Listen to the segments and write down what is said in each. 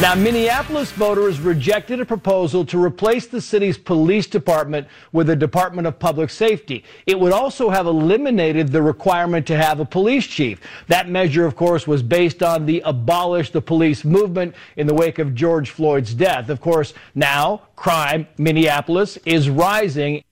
Now, Minneapolis voters rejected a proposal to replace the city's police department with a Department of Public Safety. It would also have eliminated the requirement to have a police chief. That measure, of course, was based on the abolish the police movement in the wake of George Floyd's death. Of course, now crime, Minneapolis, is rising.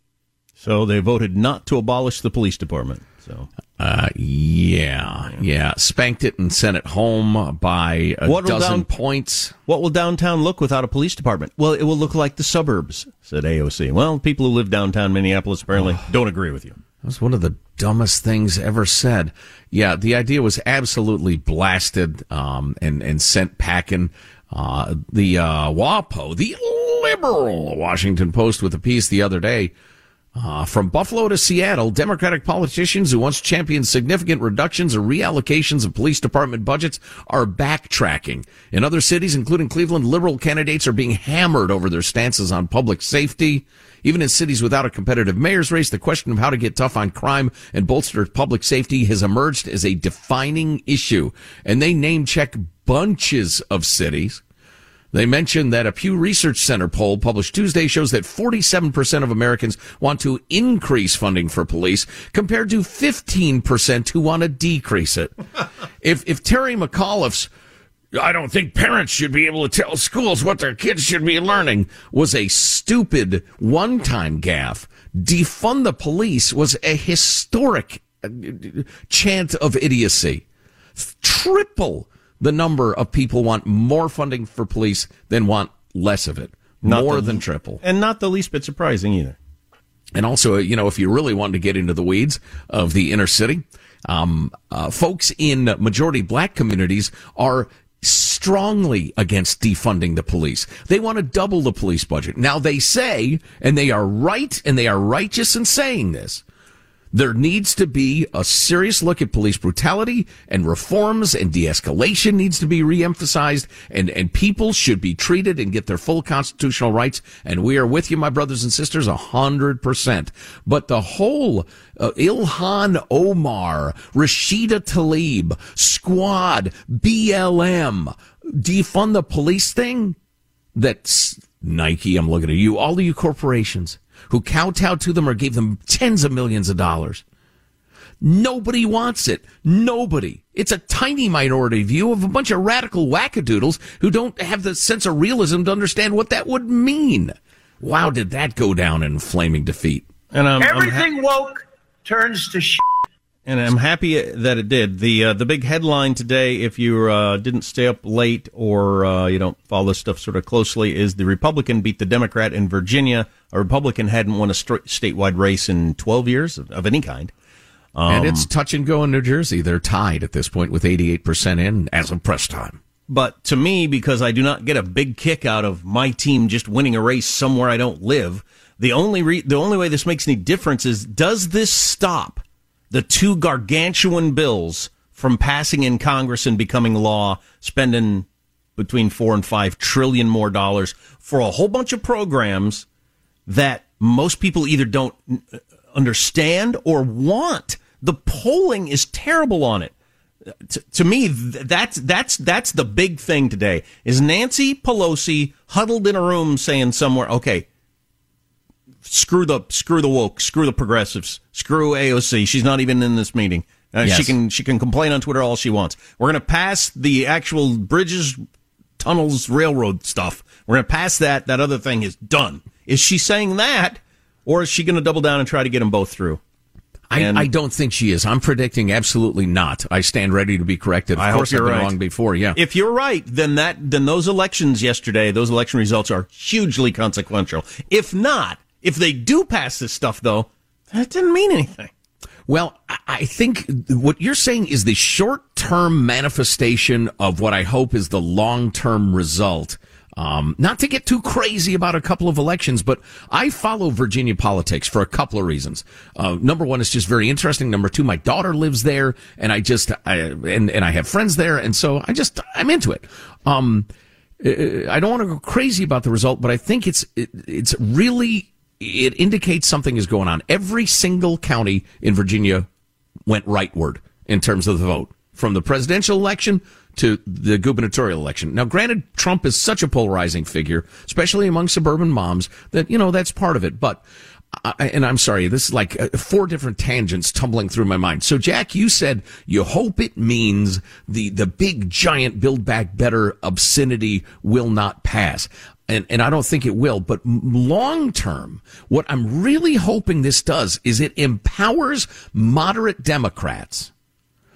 So they voted not to abolish the police department. So uh, yeah, yeah, spanked it and sent it home by a What will dozen down- points. What will downtown look without a police department? Well, it will look like the suburbs, said AOC. Well, people who live downtown Minneapolis apparently don't agree with you. That was one of the dumbest things ever said. Yeah, the idea was absolutely blasted um, and and sent packing. Uh, the uh, WAPO, the liberal Washington Post, with a piece the other day. Uh, from Buffalo to Seattle, Democratic politicians who once championed significant reductions or reallocations of police department budgets are backtracking. In other cities, including Cleveland, liberal candidates are being hammered over their stances on public safety. Even in cities without a competitive mayor's race, the question of how to get tough on crime and bolster public safety has emerged as a defining issue. And they name check bunches of cities. They mentioned that a Pew Research Center poll published Tuesday shows that 47% of Americans want to increase funding for police compared to 15% who want to decrease it. if, if Terry McAuliffe's I don't think parents should be able to tell schools what their kids should be learning was a stupid one-time gaffe. Defund the police was a historic uh, chant of idiocy. Triple the number of people want more funding for police than want less of it. Not more the- than triple. And not the least bit surprising either. And also, you know, if you really want to get into the weeds of the inner city, um, uh, folks in majority black communities are strongly against defunding the police. They want to double the police budget. Now they say, and they are right and they are righteous in saying this, there needs to be a serious look at police brutality and reforms and de-escalation needs to be reemphasized and, and people should be treated and get their full constitutional rights. And we are with you, my brothers and sisters, a hundred percent. But the whole uh, Ilhan Omar, Rashida Tlaib, Squad, BLM, defund the police thing, that's Nike, I'm looking at you, all of you corporations who kowtowed to them or gave them tens of millions of dollars. Nobody wants it. Nobody. It's a tiny minority view of a bunch of radical wackadoodles who don't have the sense of realism to understand what that would mean. Wow, did that go down in flaming defeat? And I'm, I'm ha- Everything woke turns to shit. And I'm happy that it did. The uh, the big headline today, if you uh, didn't stay up late or uh, you don't follow this stuff sort of closely, is the Republican beat the Democrat in Virginia. A Republican hadn't won a st- statewide race in 12 years of, of any kind. Um, and it's touch and go in New Jersey. They're tied at this point with 88% in as of press time. But to me, because I do not get a big kick out of my team just winning a race somewhere I don't live, the only re- the only way this makes any difference is does this stop the two gargantuan bills from passing in Congress and becoming law, spending between four and five trillion more dollars for a whole bunch of programs that most people either don't understand or want. The polling is terrible on it to, to me, that's that's that's the big thing today. Is Nancy Pelosi huddled in a room saying somewhere, "Okay, screw the screw the woke, screw the progressives, screw AOC. She's not even in this meeting. Uh, yes. She can she can complain on Twitter all she wants. We're going to pass the actual bridges, tunnels, railroad stuff. We're going to pass that. That other thing is done. Is she saying that, or is she going to double down and try to get them both through? I, I, don't think she is. I'm predicting absolutely not. I stand ready to be corrected. Of I course, I've been right. wrong before. Yeah. If you're right, then that then those elections yesterday, those election results are hugely consequential. If not, if they do pass this stuff, though, that didn't mean anything. Well, I think what you're saying is the short term manifestation of what I hope is the long term result um, not to get too crazy about a couple of elections, but I follow Virginia politics for a couple of reasons. Uh, number one, it's just very interesting. Number two, my daughter lives there, and I just I, and and I have friends there, and so I just I'm into it. Um, I don't want to go crazy about the result, but I think it's it, it's really it indicates something is going on. Every single county in Virginia went rightward in terms of the vote from the presidential election to the gubernatorial election. Now, granted, Trump is such a polarizing figure, especially among suburban moms, that, you know, that's part of it. But, I, and I'm sorry, this is like uh, four different tangents tumbling through my mind. So, Jack, you said you hope it means the, the big giant build back better obscenity will not pass. And, and I don't think it will, but long term, what I'm really hoping this does is it empowers moderate Democrats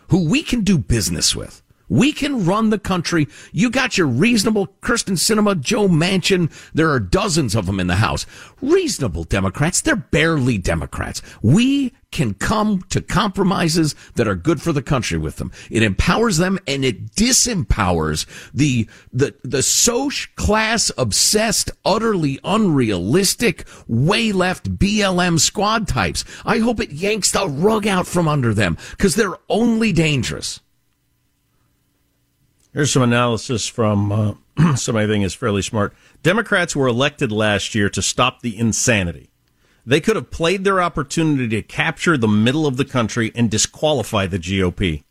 who we can do business with we can run the country. You got your reasonable Kyrsten Sinema, Joe Manchin. There are dozens of them in the House. Reasonable Democrats. They're barely Democrats. We can come to compromises that are good for the country with them. It empowers them and it disempowers the, the, the social class obsessed, utterly unrealistic, way left BLM squad types. I hope it yanks the rug out from under them because they're only dangerous. Here's some analysis from uh, somebody I think is fairly smart. Democrats were elected last year to stop the insanity. They could have played their opportunity to capture the middle of the country and disqualify the GOP.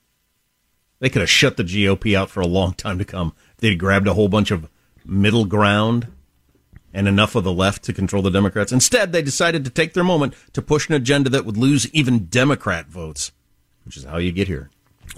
They could have shut the GOP out for a long time to come. They'd grabbed a whole bunch of middle ground and enough of the left to control the Democrats. Instead, they decided to take their moment to push an agenda that would lose even Democrat votes, which is how you get here.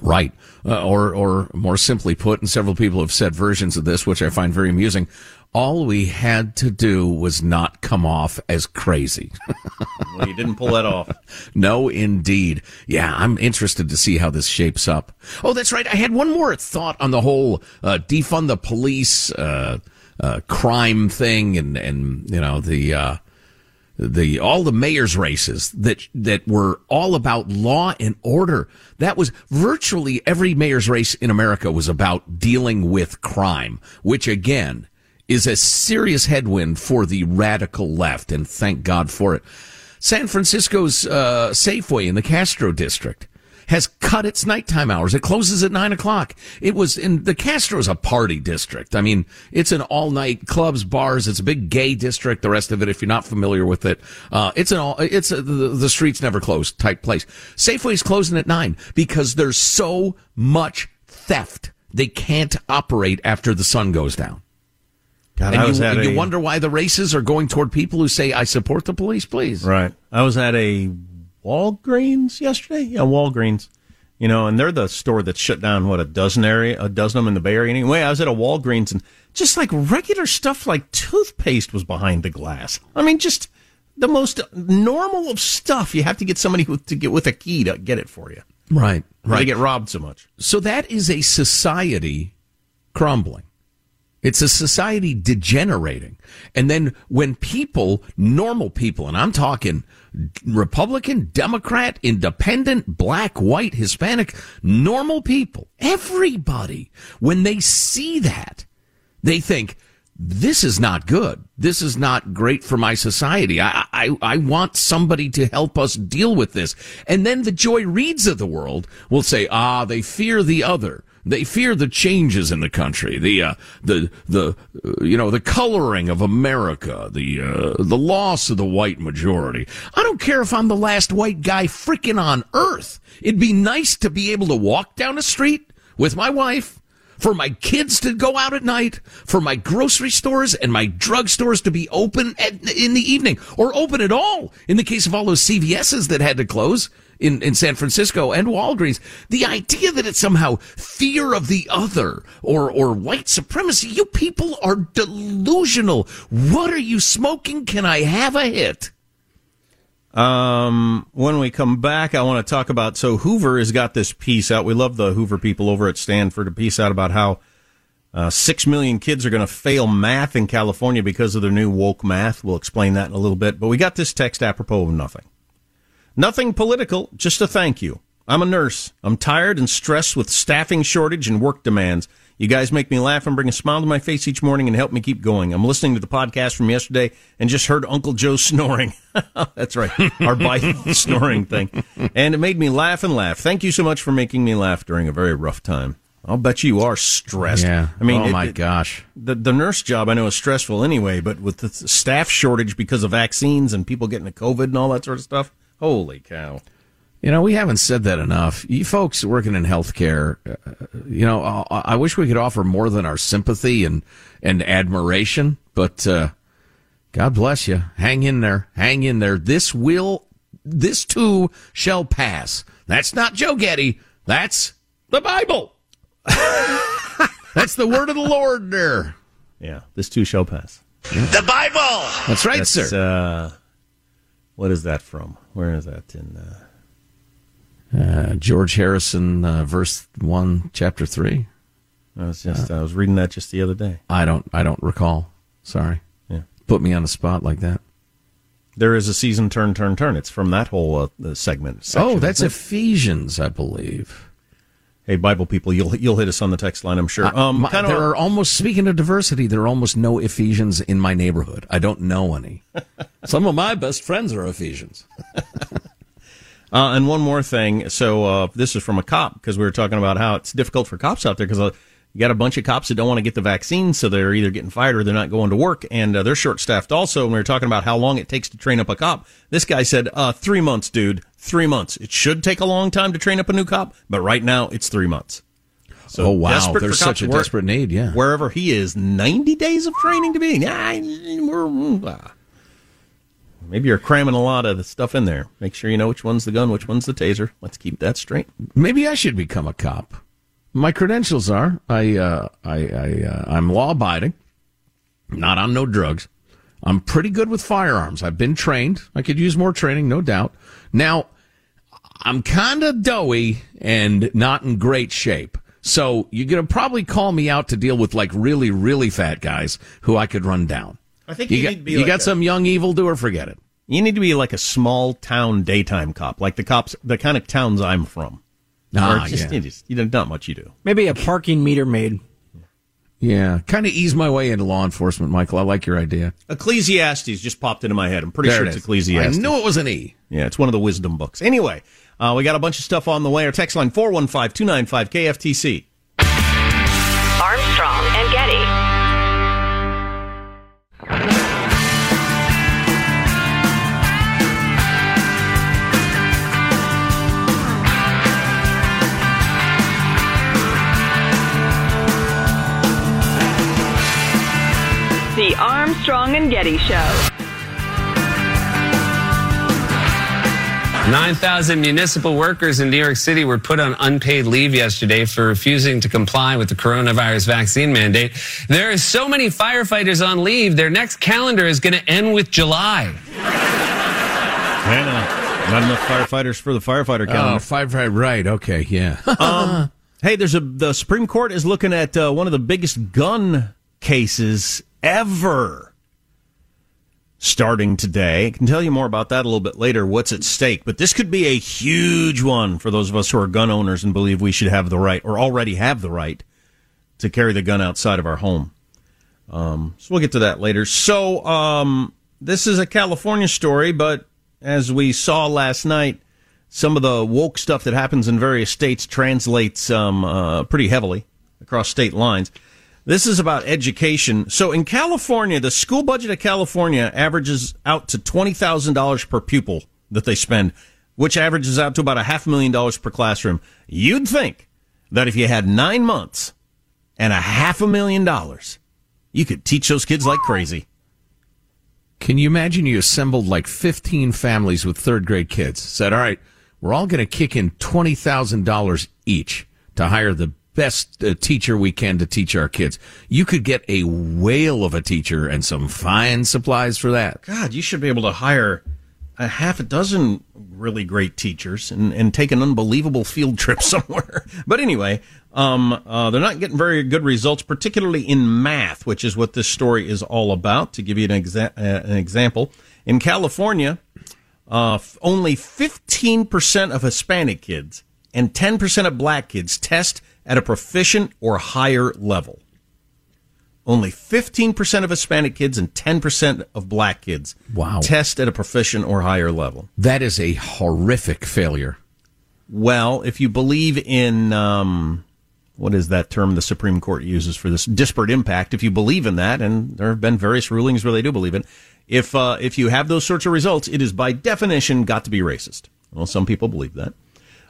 Right. Uh, or, or more simply put, and several people have said versions of this, which I find very amusing. All we had to do was not come off as crazy. well, you didn't pull that off. no, indeed. Yeah, I'm interested to see how this shapes up. Oh, that's right. I had one more thought on the whole uh, defund the police uh, uh crime thing, and and you know the uh, the all the mayor's races that that were all about law and order. That was virtually every mayor's race in America was about dealing with crime, which again is a serious headwind for the radical left, and thank God for it. San Francisco's uh, Safeway in the Castro district has cut its nighttime hours. It closes at nine o'clock. It was in the Castro's a party district. I mean, it's an all night clubs, bars. It's a big gay district. The rest of it, if you're not familiar with it, uh, it's an all, it's a, the, the streets never close type place. Safeway's closing at nine because there's so much theft. They can't operate after the sun goes down. God, and you, you a, wonder why the races are going toward people who say, I support the police, please. Right. I was at a Walgreens yesterday. Yeah, Walgreens. You know, and they're the store that shut down. What a dozen area, a dozen of them in the Bay Area. Anyway, I was at a Walgreens and just like regular stuff like toothpaste was behind the glass. I mean, just the most normal of stuff. You have to get somebody to get with a key to get it for you. Right, right. They get robbed so much. So that is a society crumbling. It's a society degenerating. And then when people, normal people, and I'm talking Republican, Democrat, Independent, black, white, Hispanic, normal people, everybody, when they see that, they think, this is not good. This is not great for my society. I, I, I want somebody to help us deal with this. And then the Joy Reids of the world will say, ah, they fear the other. They fear the changes in the country, the uh, the the uh, you know the coloring of America, the uh, the loss of the white majority. I don't care if I'm the last white guy freaking on earth. It'd be nice to be able to walk down the street with my wife for my kids to go out at night, for my grocery stores and my drugstores to be open at, in the evening or open at all in the case of all those CVS's that had to close in, in San Francisco and Walgreens. The idea that it's somehow fear of the other or, or white supremacy, you people are delusional. What are you smoking? Can I have a hit? Um, when we come back, I want to talk about. So Hoover has got this piece out. We love the Hoover people over at Stanford. A piece out about how uh, six million kids are going to fail math in California because of their new woke math. We'll explain that in a little bit. But we got this text apropos of nothing. Nothing political, just a thank you. I'm a nurse. I'm tired and stressed with staffing shortage and work demands. You guys make me laugh and bring a smile to my face each morning and help me keep going. I'm listening to the podcast from yesterday and just heard Uncle Joe snoring. That's right. Our bike snoring thing. And it made me laugh and laugh. Thank you so much for making me laugh during a very rough time. I'll bet you are stressed. Yeah. I mean, oh it- my it- gosh. The, the nurse job I know is stressful anyway, but with the staff shortage because of vaccines and people getting the COVID and all that sort of stuff, holy cow. You know, we haven't said that enough. You folks working in healthcare, uh, you know, I, I wish we could offer more than our sympathy and, and admiration, but, uh, God bless you. Hang in there. Hang in there. This will, this too shall pass. That's not Joe Getty. That's the Bible. That's the word of the Lord there. Yeah, this too shall pass. The Bible. That's right, That's, sir. Uh, what is that from? Where is that in? Uh, Uh, George Harrison, uh, verse one, chapter three. I was just I was reading that just the other day. I don't, I don't recall. Sorry. Yeah. Put me on the spot like that. There is a season turn turn turn. It's from that whole uh, segment. section, oh, that's? Ephesians, I believe. Hey, Bible people, you'll you'll hit us on the text line, I'm sure. Um, My- there are almost speaking of diversity. There are almost no Ephesians in my neighborhood. I don't know any. Some of my best friends are Ephesians. Uh, and one more thing. So uh, this is from a cop because we were talking about how it's difficult for cops out there because uh, you got a bunch of cops that don't want to get the vaccine, so they're either getting fired or they're not going to work, and uh, they're short staffed also. And we were talking about how long it takes to train up a cop. This guy said, uh, three months, dude. Three months. It should take a long time to train up a new cop, but right now it's three months. So oh wow, there's such a desperate need. Yeah. Wherever he is, 90 days of training to be. Nah, we're- ah. Maybe you're cramming a lot of the stuff in there. Make sure you know which one's the gun, which one's the taser. Let's keep that straight. Maybe I should become a cop. My credentials are I uh, I, I uh, I'm law abiding, not on no drugs. I'm pretty good with firearms. I've been trained. I could use more training, no doubt. Now, I'm kind of doughy and not in great shape. So you're going to probably call me out to deal with like really, really fat guys who I could run down. I think You, you got, need to be you like got a- some young evildoer, forget it. You need to be like a small town daytime cop, like the cops, the kind of towns I'm from. Ah, Or just, yeah. you just, you know, not much you do. Maybe a parking meter maid. Yeah, kind of ease my way into law enforcement, Michael. I like your idea. Ecclesiastes just popped into my head. I'm pretty There sure it's is. Ecclesiastes. I knew it was an E. Yeah, it's one of the wisdom books. Anyway, uh, we got a bunch of stuff on the way. Our text line 415 295 KFTC. Armstrong and Getty. Armstrong and Getty Show. 9,000 municipal workers in New York City were put on unpaid leave yesterday for refusing to comply with the coronavirus vaccine mandate. There are so many firefighters on leave, their next calendar is going to end with July. Yeah, not enough firefighters for the firefighter Oh, calendar. firefighter, right? Okay, yeah. um, hey, there's a the Supreme Court is looking at uh, one of the biggest gun cases ever. Starting today. I can tell you more about that a little bit later, what's at stake. But this could be a huge one for those of us who are gun owners and believe we should have the right, or already have the right, to carry the gun outside of our home. Um, so we'll get to that later. So um, this is a California story, but as we saw last night, some of the woke stuff that happens in various states translates um, uh, pretty heavily across state lines. This is about education. So in California, the school budget of California averages out to $20,000 per pupil that they spend, which averages out to about a half million dollars per classroom. You'd think that if you had nine months and a half a million dollars, you could teach those kids like crazy. Can you imagine you assembled like 15 families with third grade kids? Said, all right, we're all going to kick in $20,000 each to hire the best uh, teacher we can to teach our kids. You could get a whale of a teacher and some fine supplies for that. God, you should be able to hire a half a dozen really great teachers and, and take an unbelievable field trip somewhere. but anyway, um, uh, they're not getting very good results, particularly in math, which is what this story is all about. To give you an, exa- uh, an example, in California, uh, only 15% of Hispanic kids and 10% of black kids test at a proficient or higher level. Only 15% of Hispanic kids and 10% of black kids wow. test at a proficient or higher level. That is a horrific failure. Well, if you believe in, um, what is that term the Supreme Court uses for this? Disparate impact. If you believe in that, and there have been various rulings where they do believe it, if, uh, if you have those sorts of results, it is by definition got to be racist. Well, some people believe that.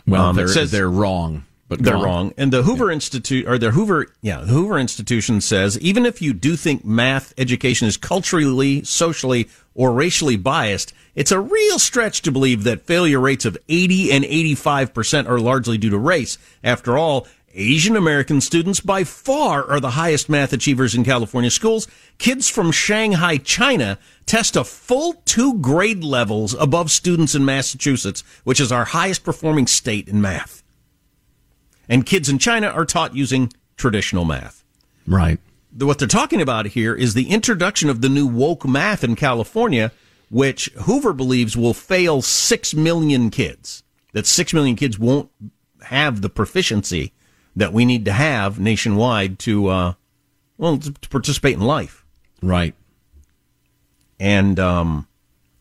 Well, um, they're, says, they're wrong. But they're wrong. And the Hoover yeah. Institute or the Hoover, yeah, the Hoover Institution says even if you do think math education is culturally, socially, or racially biased, it's a real stretch to believe that failure rates of 80 and 85% are largely due to race. After all, Asian American students by far are the highest math achievers in California schools. Kids from Shanghai, China test a full two grade levels above students in Massachusetts, which is our highest performing state in math. And kids in China are taught using traditional math. Right. What they're talking about here is the introduction of the new woke math in California, which Hoover believes will fail 6 million kids. That 6 million kids won't have the proficiency that we need to have nationwide to, uh, well, to participate in life. Right. And, um,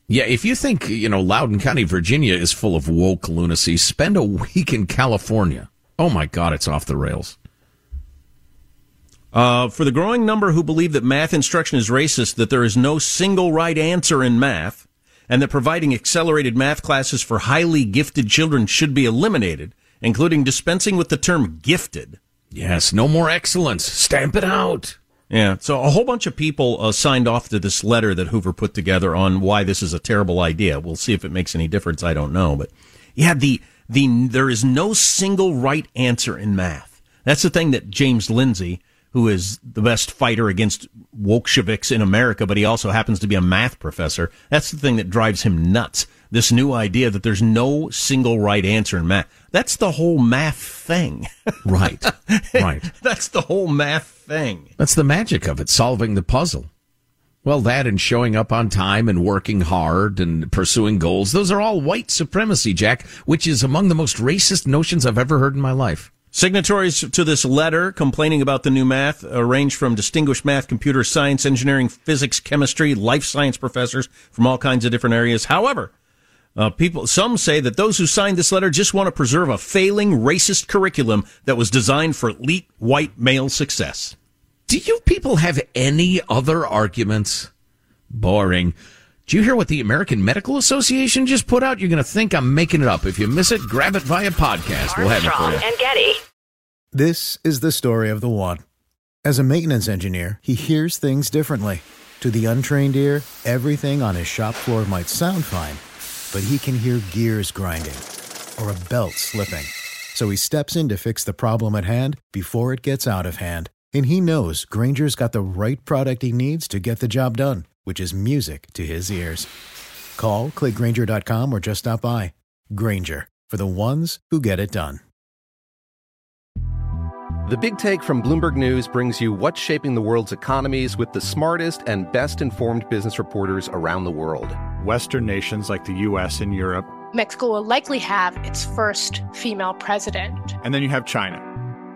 yeah, if you think, you know, Loudoun County, Virginia is full of woke lunacy, spend a week in California. Oh my God, it's off the rails. Uh, for the growing number who believe that math instruction is racist, that there is no single right answer in math, and that providing accelerated math classes for highly gifted children should be eliminated, including dispensing with the term gifted. Yes, no more excellence. Stamp it out. Yeah, so a whole bunch of people uh, signed off to this letter that Hoover put together on why this is a terrible idea. We'll see if it makes any difference. I don't know, but yeah, the the there is no single right answer in math. That's the thing that James Lindsay, who is the best fighter against Bolsheviks in America, but he also happens to be a math professor. That's the thing that drives him nuts. This new idea that there's no single right answer in math. That's the whole math thing. right. Right. That's the whole math thing. That's the magic of it, solving the puzzle. Well, that and showing up on time and working hard and pursuing goals, those are all white supremacy, Jack, which is among the most racist notions I've ever heard in my life. Signatories to this letter complaining about the new math uh, range from distinguished math, computer science, engineering, physics, chemistry, life science professors from all kinds of different areas. However, uh, people, some say that those who signed this letter just want to preserve a failing racist curriculum that was designed for elite white male success. Do you people have any other arguments? Boring. Do you hear what the American Medical Association just put out? You're going to think I'm making it up. If you miss it, grab it via podcast. We'll have it for you. and Getty. This is the story of the one. As a maintenance engineer, he hears things differently. To the untrained ear, everything on his shop floor might sound fine, but he can hear gears grinding or a belt slipping. So he steps in to fix the problem at hand before it gets out of hand and he knows Grainger's got the right product he needs to get the job done, which is music to his ears. Call, clickgrainger.com, or just stop by. Grainger, for the ones who get it done. The Big Take from Bloomberg News brings you what's shaping the world's economies with the smartest and best informed business reporters around the world. Western nations like the U.S. and Europe. Mexico will likely have its first female president. And then you have China.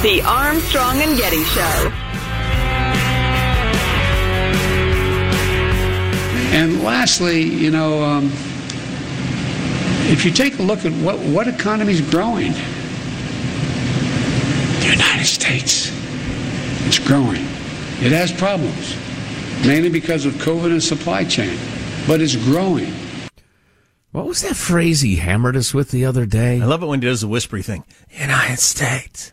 The Armstrong and Getty Show. And lastly, you know, um, if you take a look at what, what economy is growing, the United States, it's growing. It has problems, mainly because of COVID and supply chain, but it's growing. What was that phrase he hammered us with the other day? I love it when he does the whispery thing. United States.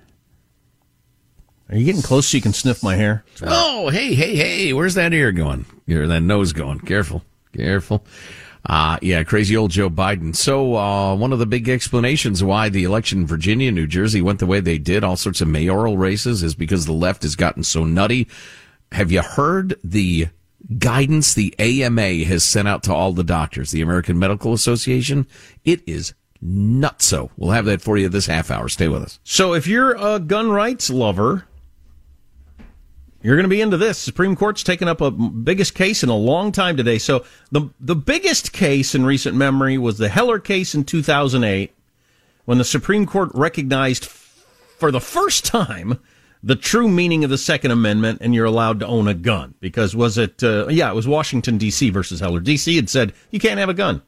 Are you getting close so you can sniff my hair? Oh, hey, hey, hey, where's that ear going? Or that nose going? Careful, careful. Uh, yeah, crazy old Joe Biden. So, uh, one of the big explanations why the election in Virginia, New Jersey went the way they did, all sorts of mayoral races, is because the left has gotten so nutty. Have you heard the guidance the AMA has sent out to all the doctors, the American Medical Association? It is nutso. We'll have that for you this half hour. Stay with us. So, if you're a gun rights lover, you're going to be into this. Supreme Court's taken up a biggest case in a long time today. So the the biggest case in recent memory was the Heller case in 2008 when the Supreme Court recognized for the first time the true meaning of the Second Amendment and you're allowed to own a gun. Because was it, uh, yeah, it was Washington, D.C. versus Heller. D.C. had said, you can't have a gun.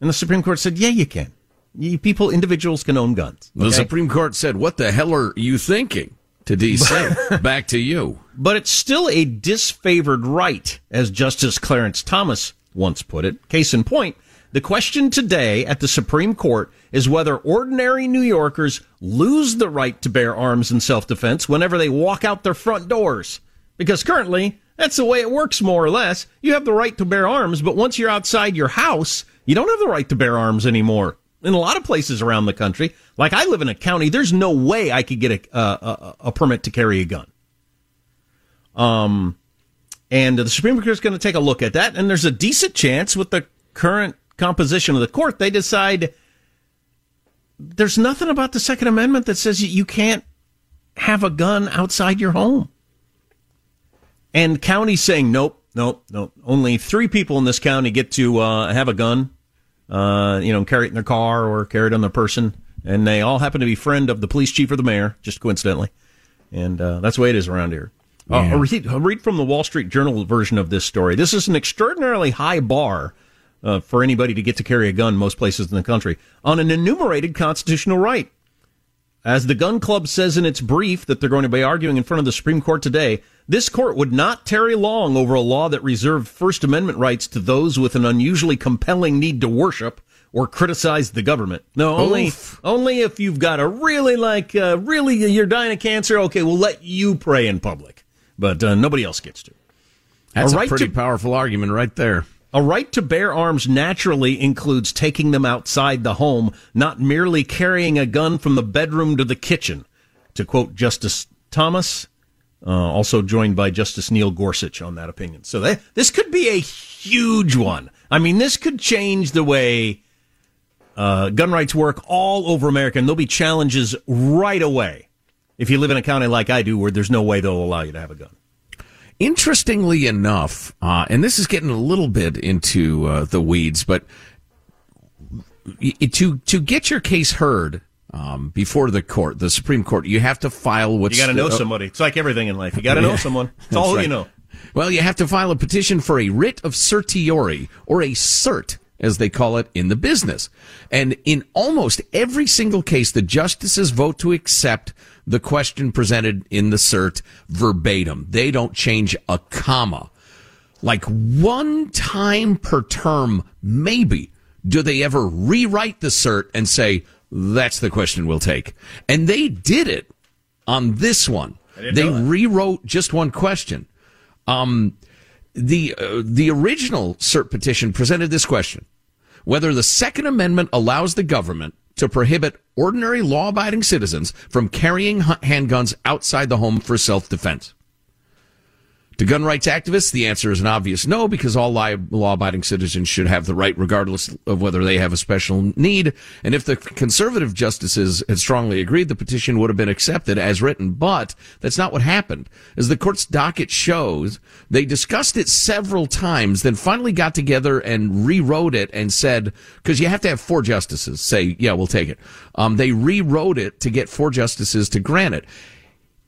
And the Supreme Court said, yeah, you can. You, people, individuals can own guns. Okay? The Supreme Court said, what the hell are you thinking? To D.C. Back to you. But it's still a disfavored right, as Justice Clarence Thomas once put it. Case in point, the question today at the Supreme Court is whether ordinary New Yorkers lose the right to bear arms in self-defense whenever they walk out their front doors. Because currently, that's the way it works more or less. You have the right to bear arms, but once you're outside your house, you don't have the right to bear arms anymore. In a lot of places around the country, like I live in a county, there's no way I could get a, a, a permit to carry a gun. Um, and the Supreme Court is going to take a look at that, and there's a decent chance with the current composition of the court, they decide there's nothing about the Second Amendment that says you can't have a gun outside your home. And counties saying, nope, nope, nope. Only three people in this county get to uh, have a gun, uh, you know, carry it in their car or carry it on their person. And they all happen to be friend of the police chief or the mayor, just coincidentally. And uh, that's the way it is around here. Uh, yeah. Uh, read, read, from the Wall Street Journal version of this story. This is an extraordinarily high bar uh, for anybody to get to carry a gun most places in the country on an enumerated constitutional right. As the gun club says in its brief that they're going to be arguing in front of the Supreme Court today, this court would not tarry long over a law that reserved First Amendment rights to those with an unusually compelling need to worship or criticize the government. No, only Oof. only if you've got a really like uh, really you're dying of cancer. Okay, we'll let you pray in public, but uh, nobody else gets to. That's a, right pretty to- powerful argument right there. A right to bear arms naturally includes taking them outside the home, not merely carrying a gun from the bedroom to the kitchen. To quote Justice Thomas, uh, also joined by Justice Neil Gorsuch on that opinion. So this could be a huge one. I mean, this could change the way uh, gun rights work all over America, and there'll be challenges right away if you live in a county like I do where there's no way they'll allow you to have a gun. Interestingly enough, uh, and this is getting a little bit into uh, the weeds, but to to get your case heard um, before the court, the Supreme Court, you have to file what's You got to know uh, somebody. It's like everything in life. You got to know Yeah. someone. It's all you know. Well, you have to file a petition for a writ of certiorari or a cert, as they call it in the business. And in almost every single case, the justices vote to accept the question presented in the cert verbatim. They don't change a comma. Like one time per term, maybe, do they ever rewrite the cert and say, that's the question we'll take. And they did it on this one. They rewrote just one question. Um, the uh, the original cert petition presented this question: whether the Second Amendment allows the government to prohibit ordinary law-abiding citizens from carrying handguns outside the home for self-defense. To gun rights activists, the answer is an obvious no, because all law-abiding citizens should have the right, regardless of whether they have a special need. And if the conservative justices had strongly agreed, the petition would have been accepted as written. But that's not what happened. As the court's docket shows, they discussed it several times, then finally got together and rewrote it and said, because you have to have four justices say, yeah, we'll take it. Um, they rewrote it to get four justices to grant it.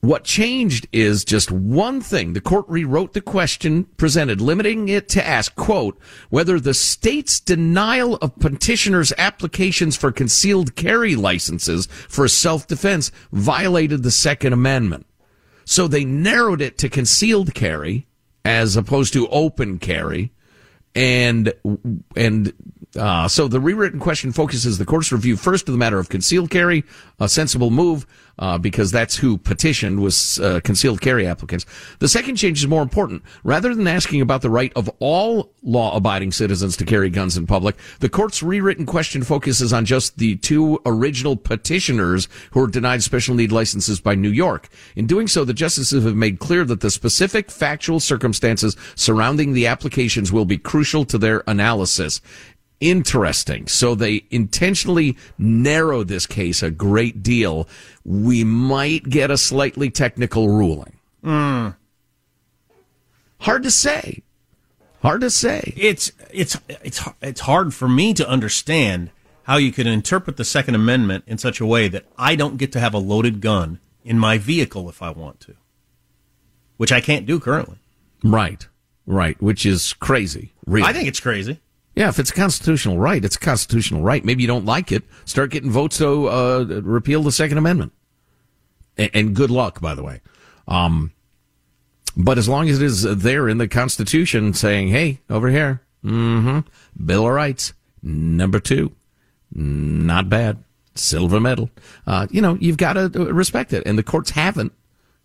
What changed is just one thing. The court rewrote the question presented, limiting it to ask, quote, whether the state's denial of petitioners' applications for concealed carry licenses for self-defense violated the Second Amendment. So they narrowed it to concealed carry as opposed to open carry. And, and, uh, so the rewritten question focuses the court's review first to the matter of concealed carry, a sensible move, uh, because that's who petitioned was, uh, concealed carry applicants. The second change is more important. Rather than asking about the right of all law-abiding citizens to carry guns in public, the court's rewritten question focuses on just the two original petitioners who were denied special need licenses by New York. In doing so, the justices have made clear that the specific factual circumstances surrounding the applications will be crucial to their analysis. Interesting. So they intentionally narrow this case a great deal. We might get a slightly technical ruling. Mm. Hard to say. Hard to say. It's it's it's it's hard for me to understand how you can interpret the Second Amendment in such a way that I don't get to have a loaded gun in my vehicle if I want to, which I can't do currently. Right. Right. Which is crazy. Really. I think it's crazy. Yeah, if it's a constitutional right, it's a constitutional right. Maybe you don't like it. Start getting votes to uh, repeal the Second Amendment. And, and good luck, by the way. Um, but as long as it is there in the Constitution saying, hey, over here, mm-hmm, Bill of Rights, number two, not bad, silver medal. Uh, you know, you've got to respect it. And the courts haven't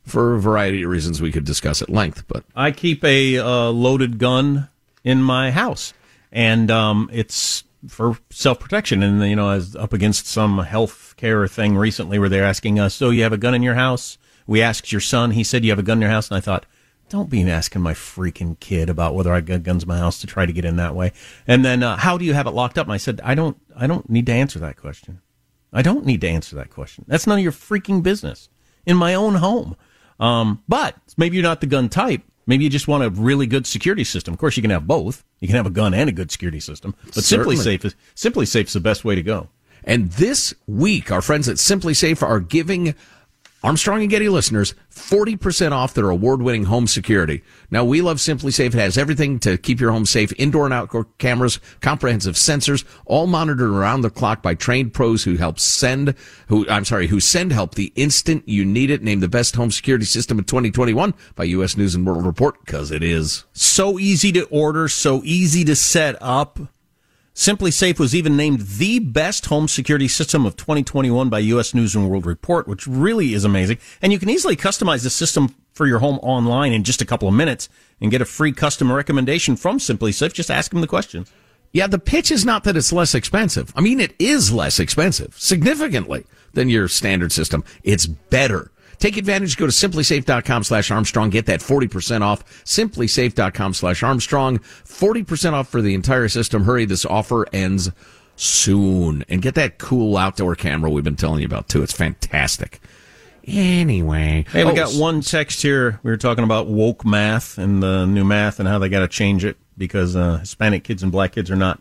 for a variety of reasons we could discuss at length. But I keep a uh, loaded gun in my house, and um, it's for self protection. And you know, I was up against some health care thing recently where they're asking us, "So you have a gun in your house?" We asked your son. He said you have a gun in your house, and I thought. Don't be asking my freaking kid about whether I got guns in my house to try to get in that way. And then, uh, how do you have it locked up? And I said, I don't, I don't need to answer that question. I don't need to answer that question. That's none of your freaking business in my own home. Um, but maybe you're not the gun type. Maybe you just want a really good security system. Of course, you can have both. You can have a gun and a good security system. But Certainly. SimpliSafe is SimpliSafe is the best way to go. And this week, our friends at SimpliSafe are giving Armstrong and Getty listeners, 40% off their award winning home security. Now, we love SimpliSafe. It has everything to keep your home safe indoor and outdoor cameras, comprehensive sensors, all monitored around the clock by trained pros who help send, who, I'm sorry, who send help the instant you need it. Named the best home security system of 2021 by U.S. News and World Report, because it is. So easy to order, so easy to set up. SimpliSafe was even named the best home security system of 2021 by U.S. News and World Report, which really is amazing. And you can easily customize the system for your home online in just a couple of minutes and get a free custom recommendation from SimpliSafe. Just ask them the questions. Yeah, the pitch is not that it's less expensive. I mean, it is less expensive, significantly, than your standard system. It's better. Take advantage. Go to simplisafe.com slash Armstrong. Get that 40% off. SimpliSafe.com slash Armstrong. 40% off for the entire system. Hurry. This offer ends soon. And get that cool outdoor camera we've been telling you about too. It's fantastic. Anyway. Hey, we Oh, got one text here. We were talking about woke math and the new math and how they got to change it because uh, Hispanic kids and black kids are not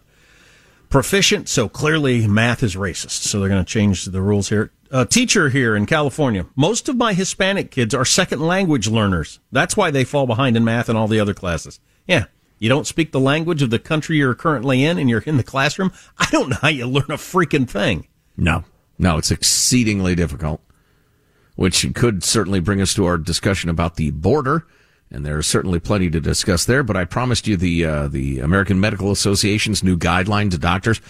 proficient. So clearly, math is racist. So they're going to change the rules here. A teacher here in California. Most of my Hispanic kids are second language learners. That's why they fall behind in math and all the other classes. Yeah. You don't speak the language of the country you're currently in and you're in the classroom. I don't know how you learn a freaking thing. No, no, it's exceedingly difficult, which could certainly bring us to our discussion about the border. And there's certainly plenty to discuss there. But I promised you the uh, the American Medical Association's new guideline to doctors.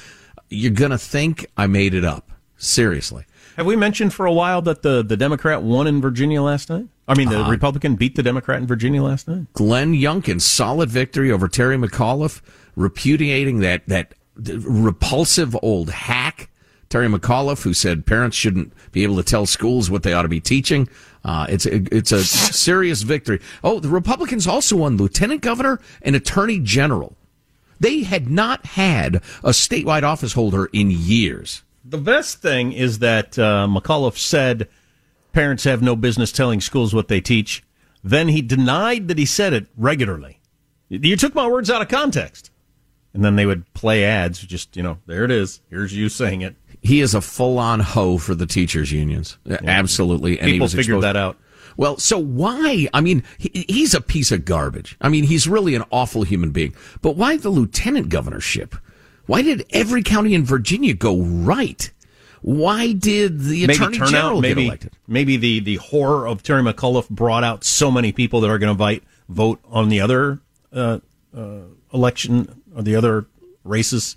You're gonna think I made it up. Seriously. Have we mentioned for a while that the, the Democrat won in Virginia last night? I mean, the Uh, Republican beat the Democrat in Virginia last night? Glenn Youngkin, solid victory over Terry McAuliffe, repudiating that that repulsive old hack Terry McAuliffe, who said parents shouldn't be able to tell schools what they ought to be teaching. Uh, it's a, it's a serious victory. Oh, the Republicans also won lieutenant governor and attorney general. They had not had a statewide office holder in years. The best thing is that uh, McAuliffe said parents have no business telling schools what they teach. Then he denied that he said it regularly. You took my words out of context. And then they would play ads, just, you know, there it is. Here's you saying it. He is a full on hoe for the teachers unions. Absolutely. And he People figured exposed- that out. Well, so why? I mean, he, he's a piece of garbage. I mean, he's really an awful human being. But why the lieutenant governorship? Why did every county in Virginia go right? Why did the attorney maybe general turnout, maybe, get elected? Maybe the, the horror of Terry McAuliffe brought out so many people that are going to vote vote on the other uh, uh, election or the other races,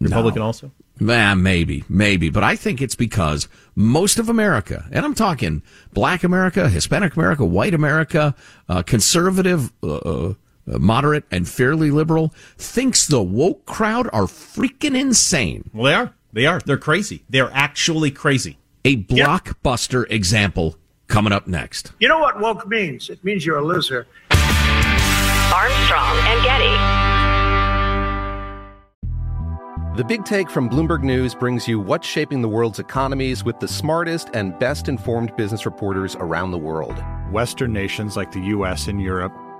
Republican No. also. Nah, maybe, maybe. But I think it's because most of America, and I'm talking black America, Hispanic America, white America, uh, conservative, uh, uh, Uh, moderate, and fairly liberal, thinks the woke crowd are freaking insane. Well, they are. They are. They're crazy. They're actually crazy. A blockbuster example coming up next. You know what woke means? It means you're a loser. Armstrong and Getty. The Big Take from Bloomberg News brings you what's shaping the world's economies with the smartest and best informed business reporters around the world. Western nations like the US and Europe.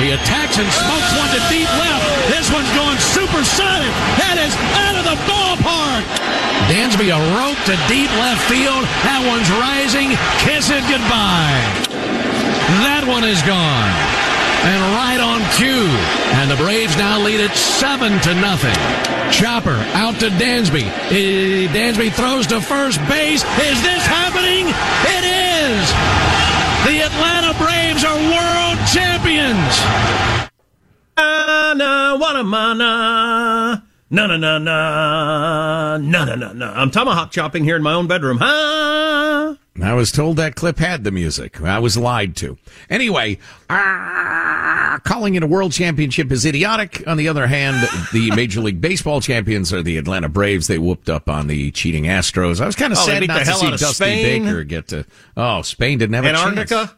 He attacks and smokes one to deep left. This one's going supersonic. That is out of the ballpark. Dansby a rope to deep left field. That one's rising. Kiss it goodbye. That one is gone. And right on cue. And the Braves now lead it seven to nothing. Chopper out to Dansby. Eh, Dansby throws to first base. Is this happening? It is. The Atlanta Braves are world champions. Na na wana mana. Na na na na na na na na. I'm tomahawk chopping here in my own bedroom. Ha! I was told that clip had the music. I was lied to. Anyway, ah, calling it a world championship is idiotic. On the other hand, the Major League Baseball champions are the Atlanta Braves. They whooped up on the cheating Astros. I was kind of Oh, they sad not the to hell see Dusty Spain. Baker get to. Oh, Spain didn't have a chance.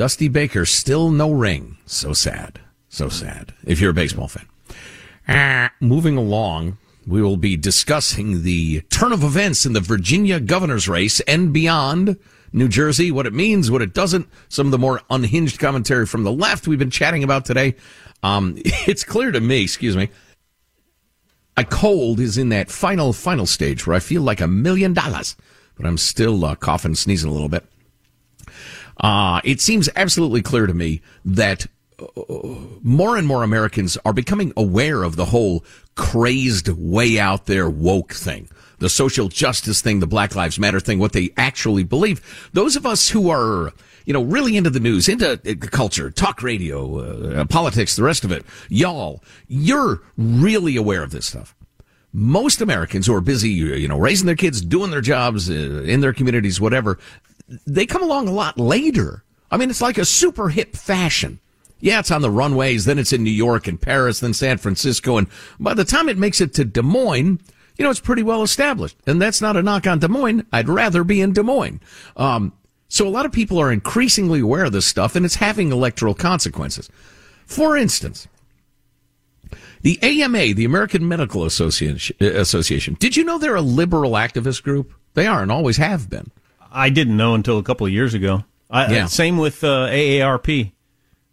Dusty Baker still no ring. So sad. So sad. If you're a baseball fan. Ah, moving along, we will be discussing the turn of events in the Virginia governor's race and beyond. New Jersey, what it means, what it doesn't, some of the more unhinged commentary from the left we've been chatting about today. Um, it's clear to me, excuse me, my cold is in that final, final stage where I feel like a million dollars, but I'm still uh, coughing, sneezing a little bit. Uh, it seems absolutely clear to me that uh, more and more Americans are becoming aware of the whole crazed way out there woke thing. The social justice thing, the Black Lives Matter thing, what they actually believe. Those of us who are, you know, really into the news, into uh, culture, talk radio, uh, politics, the rest of it, y'all, you're really aware of this stuff most Americans who are busy, you know, raising their kids, doing their jobs uh, in their communities, whatever, they come along a lot later. I mean, it's like a super hip fashion. Yeah, it's on the runways, then it's in New York and Paris, then San Francisco, and by the time it makes it to Des Moines, you know, it's pretty well established. And that's not a knock on Des Moines. I'd rather be in Des Moines. Um, so a lot of people are increasingly aware of this stuff, and it's having electoral consequences. For instance, the AMA, the American Medical Association, Association. Did you know they're a liberal activist group? They are and always have been. I didn't know until a couple of years ago. I, Yeah. Same with uh, AARP.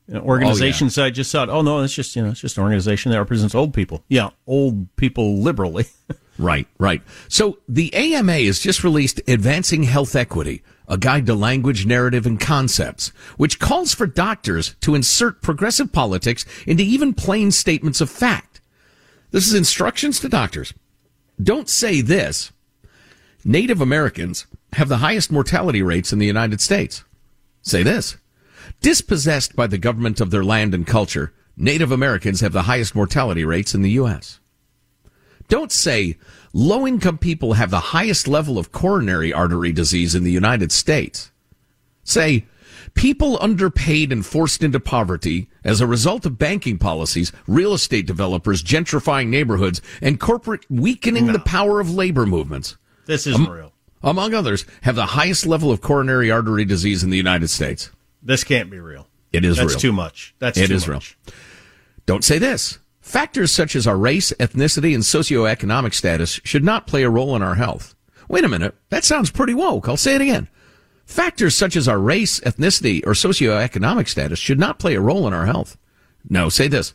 Know, Organizations I just thought, oh no, it's just you know, it's just an organization that represents old people. Yeah, old people liberally. Right, right. So the AMA has just released Advancing Health Equity, a guide to language, narrative, and concepts, which calls for doctors to insert progressive politics into even plain statements of fact. This is instructions to doctors. Don't say this. Native Americans have the highest mortality rates in the United States. Say this. Dispossessed by the government of their land and culture, Native Americans have the highest mortality rates in the U.S. Don't say low income people have the highest level of coronary artery disease in the United States. Say people underpaid and forced into poverty as a result of banking policies, real estate developers gentrifying neighborhoods, and corporate weakening the power of labor movements. This isn't Am- um, real. Among others, have the highest level of coronary artery disease in the United States. This can't be real. It is real. That's real. too much. That's It is much. real. Don't say this. Factors such as our race, ethnicity, and socioeconomic status should not play a role in our health. Wait a minute. That sounds pretty woke. I'll say it again. Factors such as our race, ethnicity, or socioeconomic status should not play a role in our health. No, say this.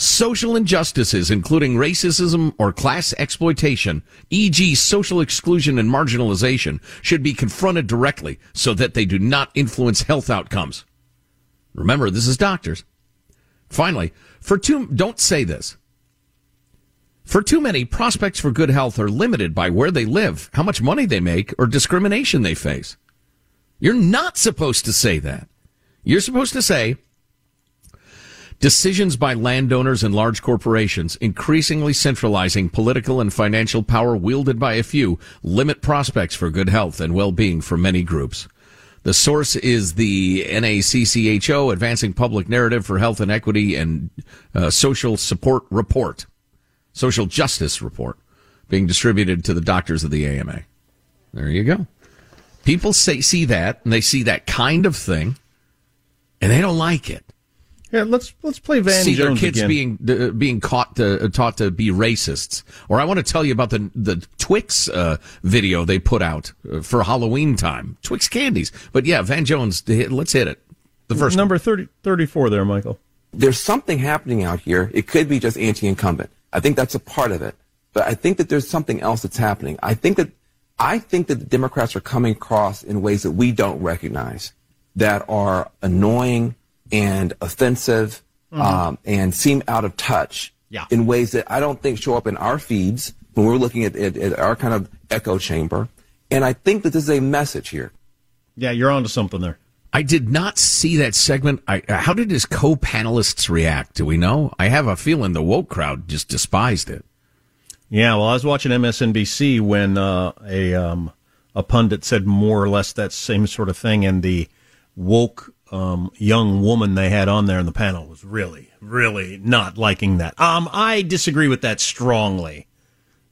Social injustices, including racism or class exploitation, e.g. social exclusion and marginalization, should be confronted directly so that they do not influence health outcomes. Remember, this is doctors. Finally, for too, don't say this. For too many, prospects for good health are limited by where they live, how much money they make, or discrimination they face. You're not supposed to say that. You're supposed to say, decisions by landowners and large corporations increasingly centralizing political and financial power wielded by a few limit prospects for good health and well-being for many groups. The source is the NACCHO Advancing Public Narrative for Health and Equity and uh, Social Support Report, Social Justice Report, being distributed to the doctors of the AMA. There you go. People say, see that, and they see that kind of thing, and they don't like it. Yeah, let's let's play Van see Jones their kids again. being uh, being caught to, uh, taught to be racists. Or I want to tell you about the the Twix uh, video they put out uh, for Halloween time. Twix candies. But yeah, Van Jones, let's hit it. The first number 30, 34 there, Michael. There's something happening out here. It could be just anti-incumbent. I think that's a part of it. But I think that there's something else that's happening. I think that I think that the Democrats are coming across in ways that we don't recognize that are annoying and offensive Mm-hmm. um, and seem out of touch Yeah. in ways that I don't think show up in our feeds when we're looking at, at, at our kind of echo chamber. And I think that this is a message here. Yeah, you're onto something there. I did not see that segment. I, uh, how did his co-panelists react? Do we know? I have a feeling the woke crowd just despised it. Yeah, well, I was watching MSNBC when uh, a um, a pundit said more or less that same sort of thing, and the woke um, young woman they had on there in the panel was really, really not liking that. Um, I disagree with that strongly.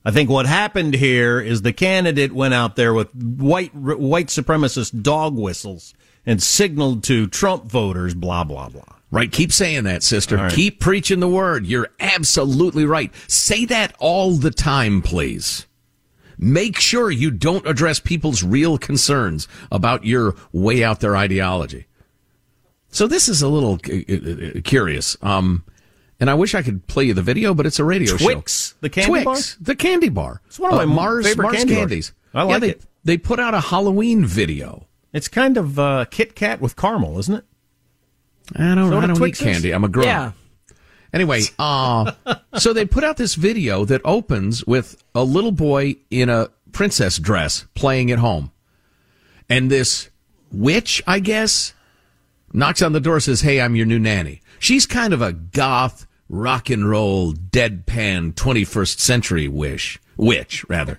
I think what happened here is the candidate went out there with white white supremacist dog whistles and signaled to Trump voters, blah blah blah. Right. Keep saying that, sister. Right. Keep preaching the word. You're absolutely right. Say that all the time, please. Make sure you don't address people's real concerns about your way out there ideology. So this is a little uh, uh, curious. Um, and I wish I could play you the video, but it's a radio Twix, show. the candy Twix, bar? the candy bar. It's one of Uh, my Mars, favorite Mars candy bars. candies. I like yeah, they, it. They put out a Halloween video. It's kind of uh, Kit Kat with caramel, isn't it? I don't, Is that what I a don't eat Twix is? candy. I'm a grown. Yeah. Anyway, uh, so they put out this video that opens with a little boy in a princess dress playing at home. And this witch, I guess, knocks on the door, says, Hey, I'm your new nanny. She's kind of a goth, rock and roll, deadpan 21st century wish, witch, rather.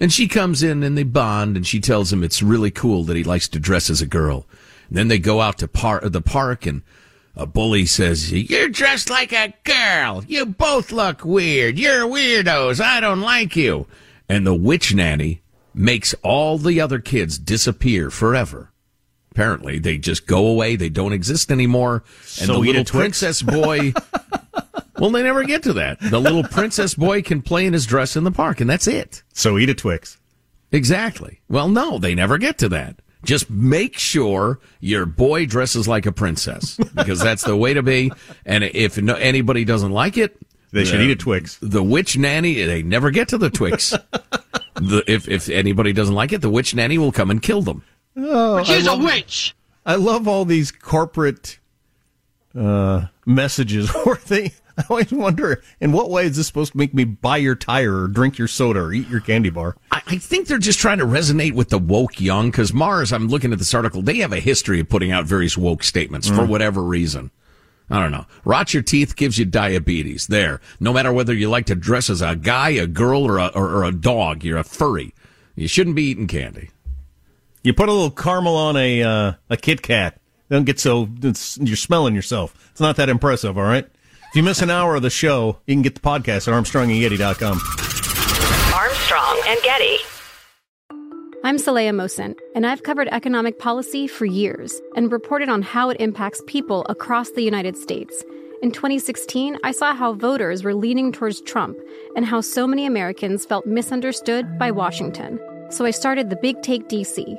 And she comes in and they bond and she tells him it's really cool that he likes to dress as a girl. And then they go out to par- the park and a bully says, You're dressed like a girl. You both look weird. You're weirdos. I don't like you. And the witch nanny makes all the other kids disappear forever. Apparently, they just go away. They don't exist anymore. And So the little princess boy. well, they never get to that. The little princess boy can play in his dress in the park, and that's it. So eat a Twix. Exactly. Well, no, they never get to that. Just make sure your boy dresses like a princess because that's the way to be. And if no, anybody doesn't like it, They should the- eat a Twix. The witch nanny, they never get to the Twix. the, if if anybody doesn't like it, the witch nanny will come and kill them. Oh, She's I a love- witch. I love all these corporate uh, messages where they. I always wonder in what way is this supposed to make me buy your tire or drink your soda or eat your candy bar? I, I think they're just trying to resonate with the woke young because Mars, I'm looking at this article, they have a history of putting out various woke statements for Mm. whatever reason. I don't know. Rot your teeth gives you diabetes. There. No matter whether you like to dress as a guy, a girl, or a, or, or a dog, you're a furry. You shouldn't be eating candy. You put a little caramel on a uh, a Kit Kat. Don't get so it's, you're smelling yourself. It's not that impressive. All right. If you miss an hour of the show, you can get the podcast at ArmstrongandGetty.com. Armstrong and Getty. I'm Saleha Mohsin, and I've covered economic policy for years and reported on how it impacts people across the United States. In 2016, I saw how voters were leaning towards Trump and how so many Americans felt misunderstood by Washington. So I started the Big Take DC.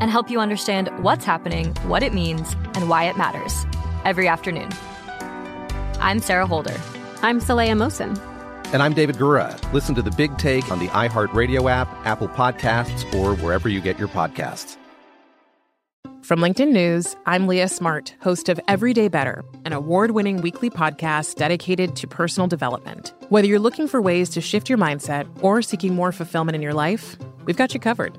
And help you understand what's happening, what it means, and why it matters every afternoon. I'm Sarah Holder. I'm Saleha Mohsin. And I'm David Gura. Listen to the Big Take on the iHeartRadio app, Apple Podcasts, or wherever you get your podcasts. From LinkedIn News, I'm Leah Smart, host of Everyday Better, an award winning weekly podcast dedicated to personal development. Whether you're looking for ways to shift your mindset or seeking more fulfillment in your life, we've got you covered.